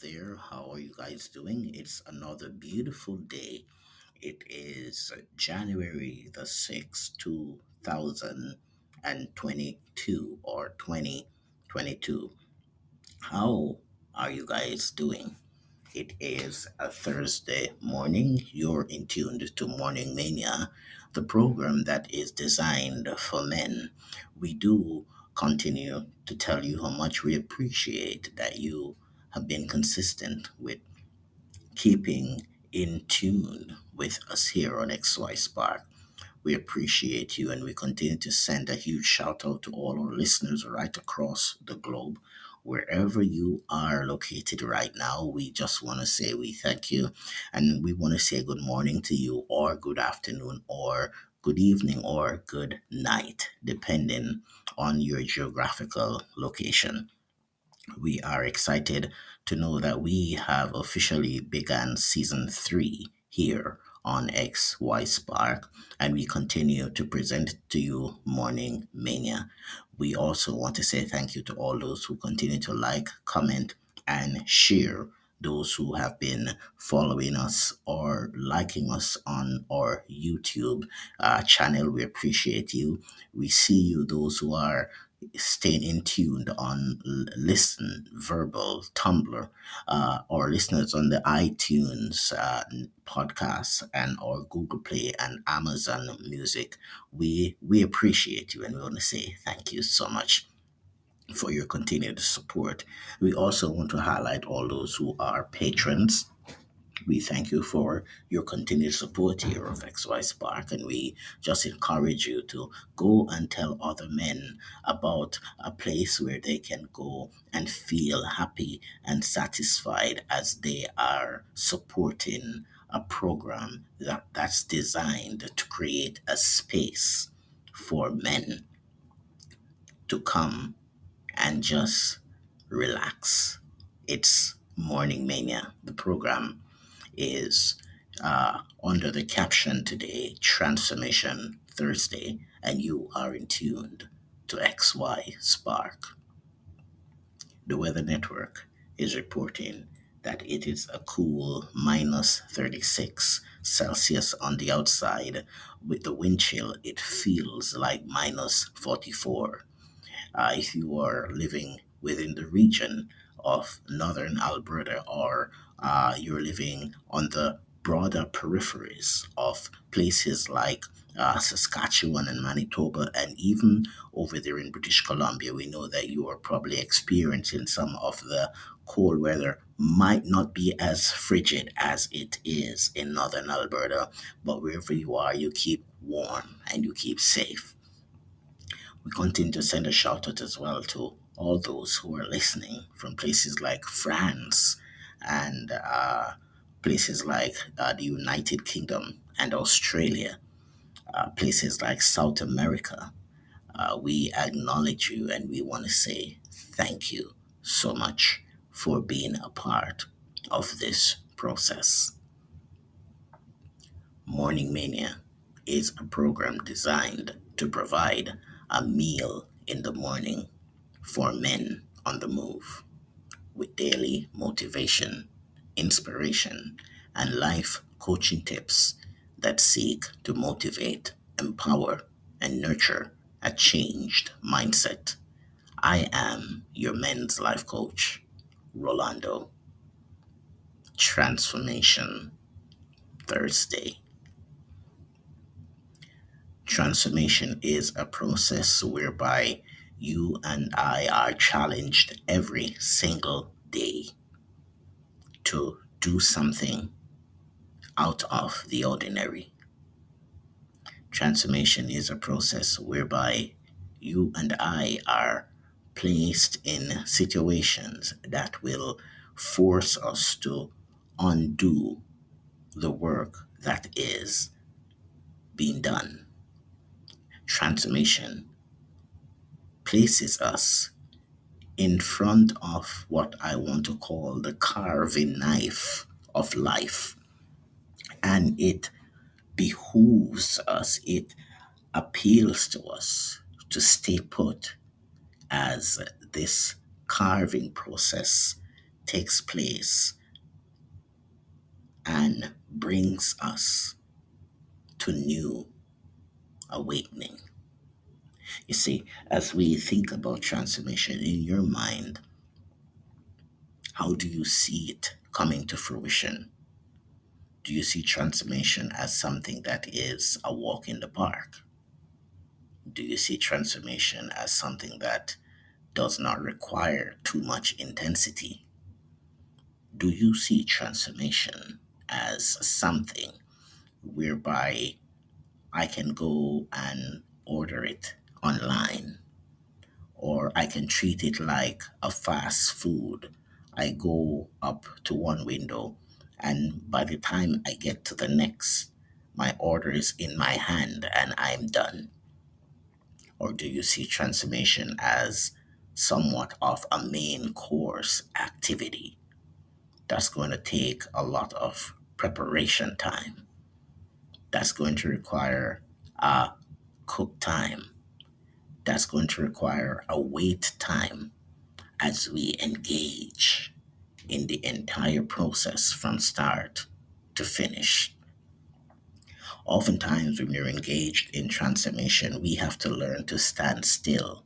there. How are you guys doing? It's another beautiful day. It is January the 6th, 2022 or 2022. How are you guys doing? It is a Thursday morning. You're in tune to Morning Mania, the program that is designed for men. We do continue to tell you how much we appreciate that you have been consistent with keeping in tune with us here on XY Spark. We appreciate you and we continue to send a huge shout out to all our listeners right across the globe. Wherever you are located right now, we just want to say we thank you and we want to say good morning to you, or good afternoon, or good evening, or good night, depending on your geographical location. We are excited to know that we have officially begun season three here on XY Spark, and we continue to present to you Morning Mania. We also want to say thank you to all those who continue to like, comment, and share. Those who have been following us or liking us on our YouTube uh, channel, we appreciate you. We see you, those who are staying in tuned on Listen, Verbal, Tumblr, uh, or listeners on the iTunes uh, podcast and or Google Play and Amazon Music. We we appreciate you and we want to say thank you so much for your continued support. We also want to highlight all those who are patrons we thank you for your continued support here of XY Spark, and we just encourage you to go and tell other men about a place where they can go and feel happy and satisfied as they are supporting a program that, that's designed to create a space for men to come and just relax. It's Morning Mania, the program is uh, under the caption today, Transformation Thursday, and you are in tuned to XY Spark. The Weather Network is reporting that it is a cool minus 36 Celsius on the outside. With the wind chill, it feels like minus 44. Uh, if you are living within the region of northern Alberta or uh, you're living on the broader peripheries of places like uh, Saskatchewan and Manitoba, and even over there in British Columbia, we know that you are probably experiencing some of the cold weather. Might not be as frigid as it is in northern Alberta, but wherever you are, you keep warm and you keep safe. We continue to send a shout out as well to all those who are listening from places like France and uh, places like uh, the United Kingdom and Australia, uh, places like South America. Uh, we acknowledge you and we want to say thank you so much for being a part of this process. Morning Mania is a program designed to provide a meal in the morning for men on the move with daily motivation, inspiration, and life coaching tips that seek to motivate, empower, and nurture a changed mindset. I am your men's life coach, Rolando. Transformation Thursday. Transformation is a process whereby you and I are challenged every single day to do something out of the ordinary. Transformation is a process whereby you and I are placed in situations that will force us to undo the work that is being done. Transformation places us in front of what I want to call the carving knife of life. And it behooves us, it appeals to us to stay put as this carving process takes place and brings us to new awakening. You see, as we think about transformation in your mind, how do you see it coming to fruition? Do you see transformation as something that is a walk in the park? Do you see transformation as something that does not require too much intensity? Do you see transformation as something whereby I can go and order it online or I can treat it like a fast food. I go up to one window and by the time I get to the next, my order is in my hand and I'm done. Or do you see transformation as somewhat of a main course activity that's going to take a lot of preparation time? That's going to require a cook time. That's going to require a wait time as we engage in the entire process from start to finish. Oftentimes, when we're engaged in transformation, we have to learn to stand still.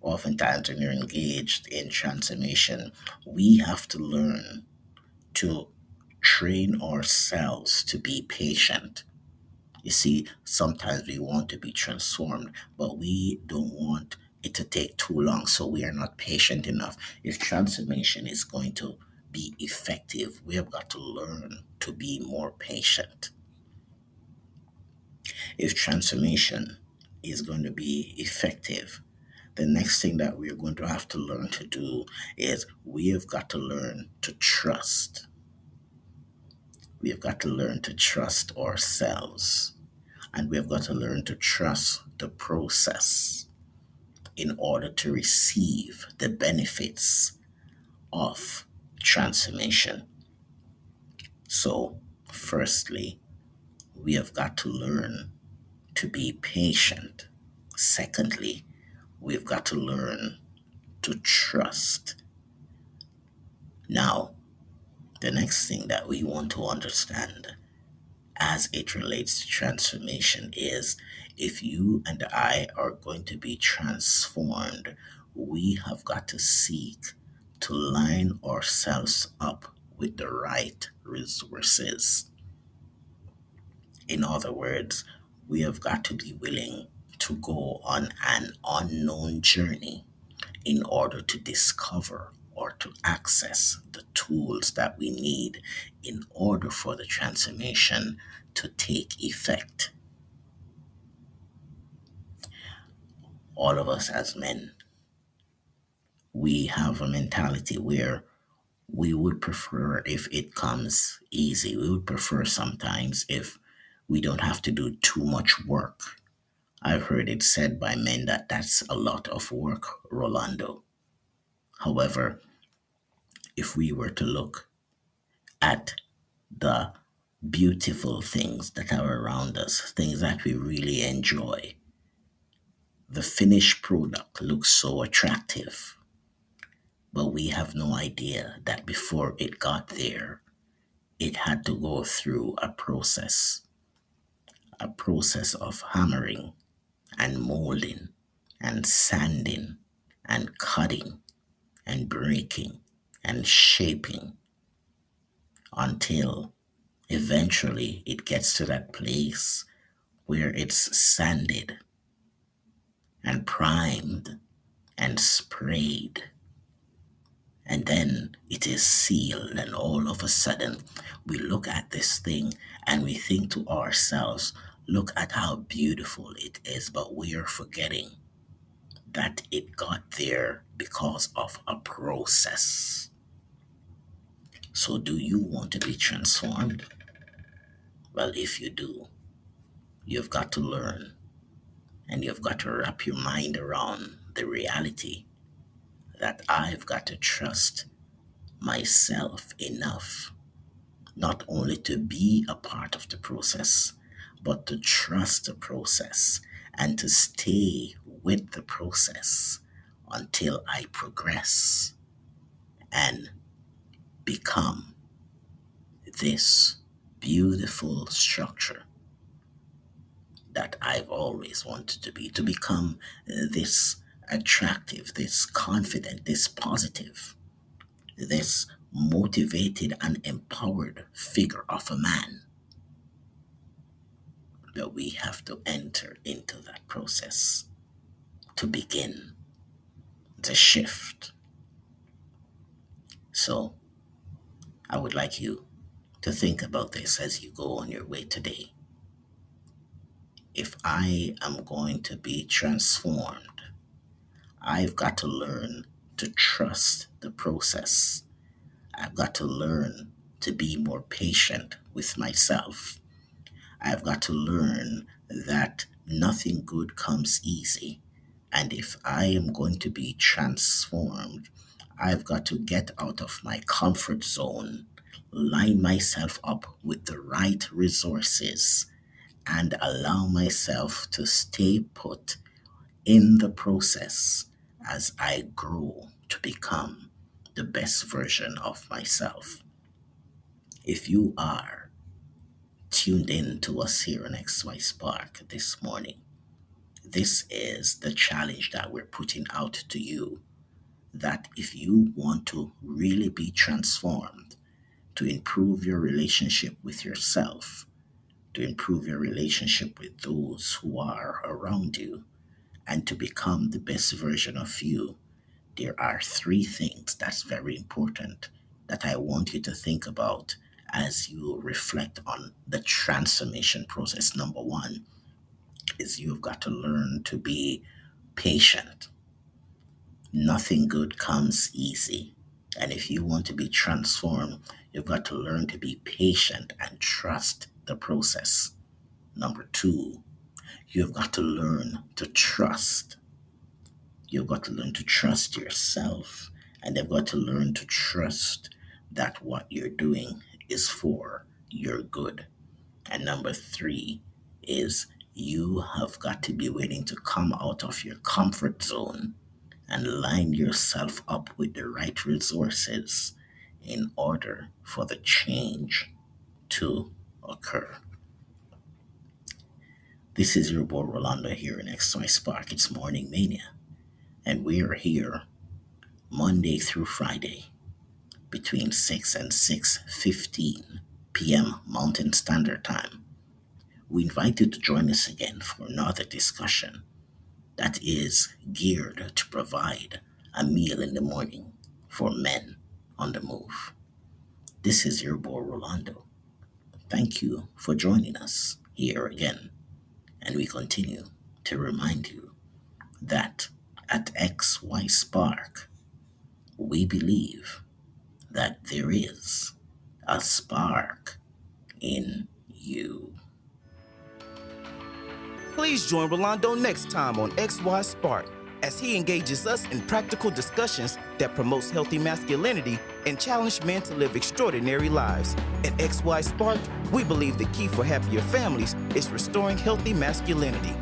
Oftentimes, when we're engaged in transformation, we have to learn to train ourselves to be patient. You see, sometimes we want to be transformed, but we don't want it to take too long, so we are not patient enough. If transformation is going to be effective, we have got to learn to be more patient. If transformation is going to be effective, the next thing that we're going to have to learn to do is we have got to learn to trust. We have got to learn to trust ourselves. And we have got to learn to trust the process in order to receive the benefits of transformation. So, firstly, we have got to learn to be patient. Secondly, we've got to learn to trust. Now, the next thing that we want to understand as it relates to transformation is if you and I are going to be transformed, we have got to seek to line ourselves up with the right resources. In other words, we have got to be willing to go on an unknown journey in order to discover or to access the tools that we need in order for the transformation to take effect. All of us as men, we have a mentality where we would prefer if it comes easy. We would prefer sometimes if we don't have to do too much work. I've heard it said by men that that's a lot of work, Rolando. However, if we were to look at the beautiful things that are around us, things that we really enjoy, the finished product looks so attractive, but we have no idea that before it got there, it had to go through a process, a process of hammering and molding and sanding and cutting and breaking and shaping until eventually it gets to that place where it's sanded and primed and sprayed. And then it is sealed, and all of a sudden, we look at this thing and we think to ourselves, look at how beautiful it is, but we are forgetting that it got there because of a process. So, do you want to be transformed? Well, if you do, you've got to learn and you've got to wrap your mind around the reality that I've got to trust myself enough not only to be a part of the process, but to trust the process and to stay with the process until I progress. and become this beautiful structure that I've always wanted to be, to become this attractive, this confident, this positive, this motivated and empowered figure of a man. But we have to enter into that process to begin the shift. So, I would like you to think about this as you go on your way today. If I am going to be transformed, I've got to learn to trust the process. I've got to learn to be more patient with myself. I've got to learn that nothing good comes easy. And if I am going to be transformed, I've got to get out of my comfort zone, line myself up with the right resources, and allow myself to stay put in the process as I grow to become the best version of myself. If you are tuned in to us here on XY Spark this morning, this is the challenge that we're putting out to you that if you want to really be transformed, to improve your relationship with yourself, to improve your relationship with those who are around you, and to become the best version of you, there are three things that's very important that I want you to think about as you reflect on the transformation process. Number one is you've got to learn to be patient. Nothing good comes easy. And if you want to be transformed, you've got to learn to be patient and trust the process. Number two, you've got to learn to trust. You've got to learn to trust yourself. And you've got to learn to trust that what you're doing is for your good. And number three is you have got to be willing to come out of your comfort zone and line yourself up with the right resources in order for the change to occur. This is your boy Rolando here in XY Spark. It's Morning Mania, and we are here Monday through Friday between 6 and 6:15 p.m. Mountain Standard Time. We invite you to join us again for another discussion that is geared to provide a meal in the morning for men on the move. This is your boy Rolando. Thank you for joining us here again. And we continue to remind you that at XY Spark, we believe that there is a spark in you. Please join Rolando next time on XY Spark as he engages us in practical discussions that promotes healthy masculinity and challenge men to live extraordinary lives. At XY Spark, we believe the key for happier families is restoring healthy masculinity.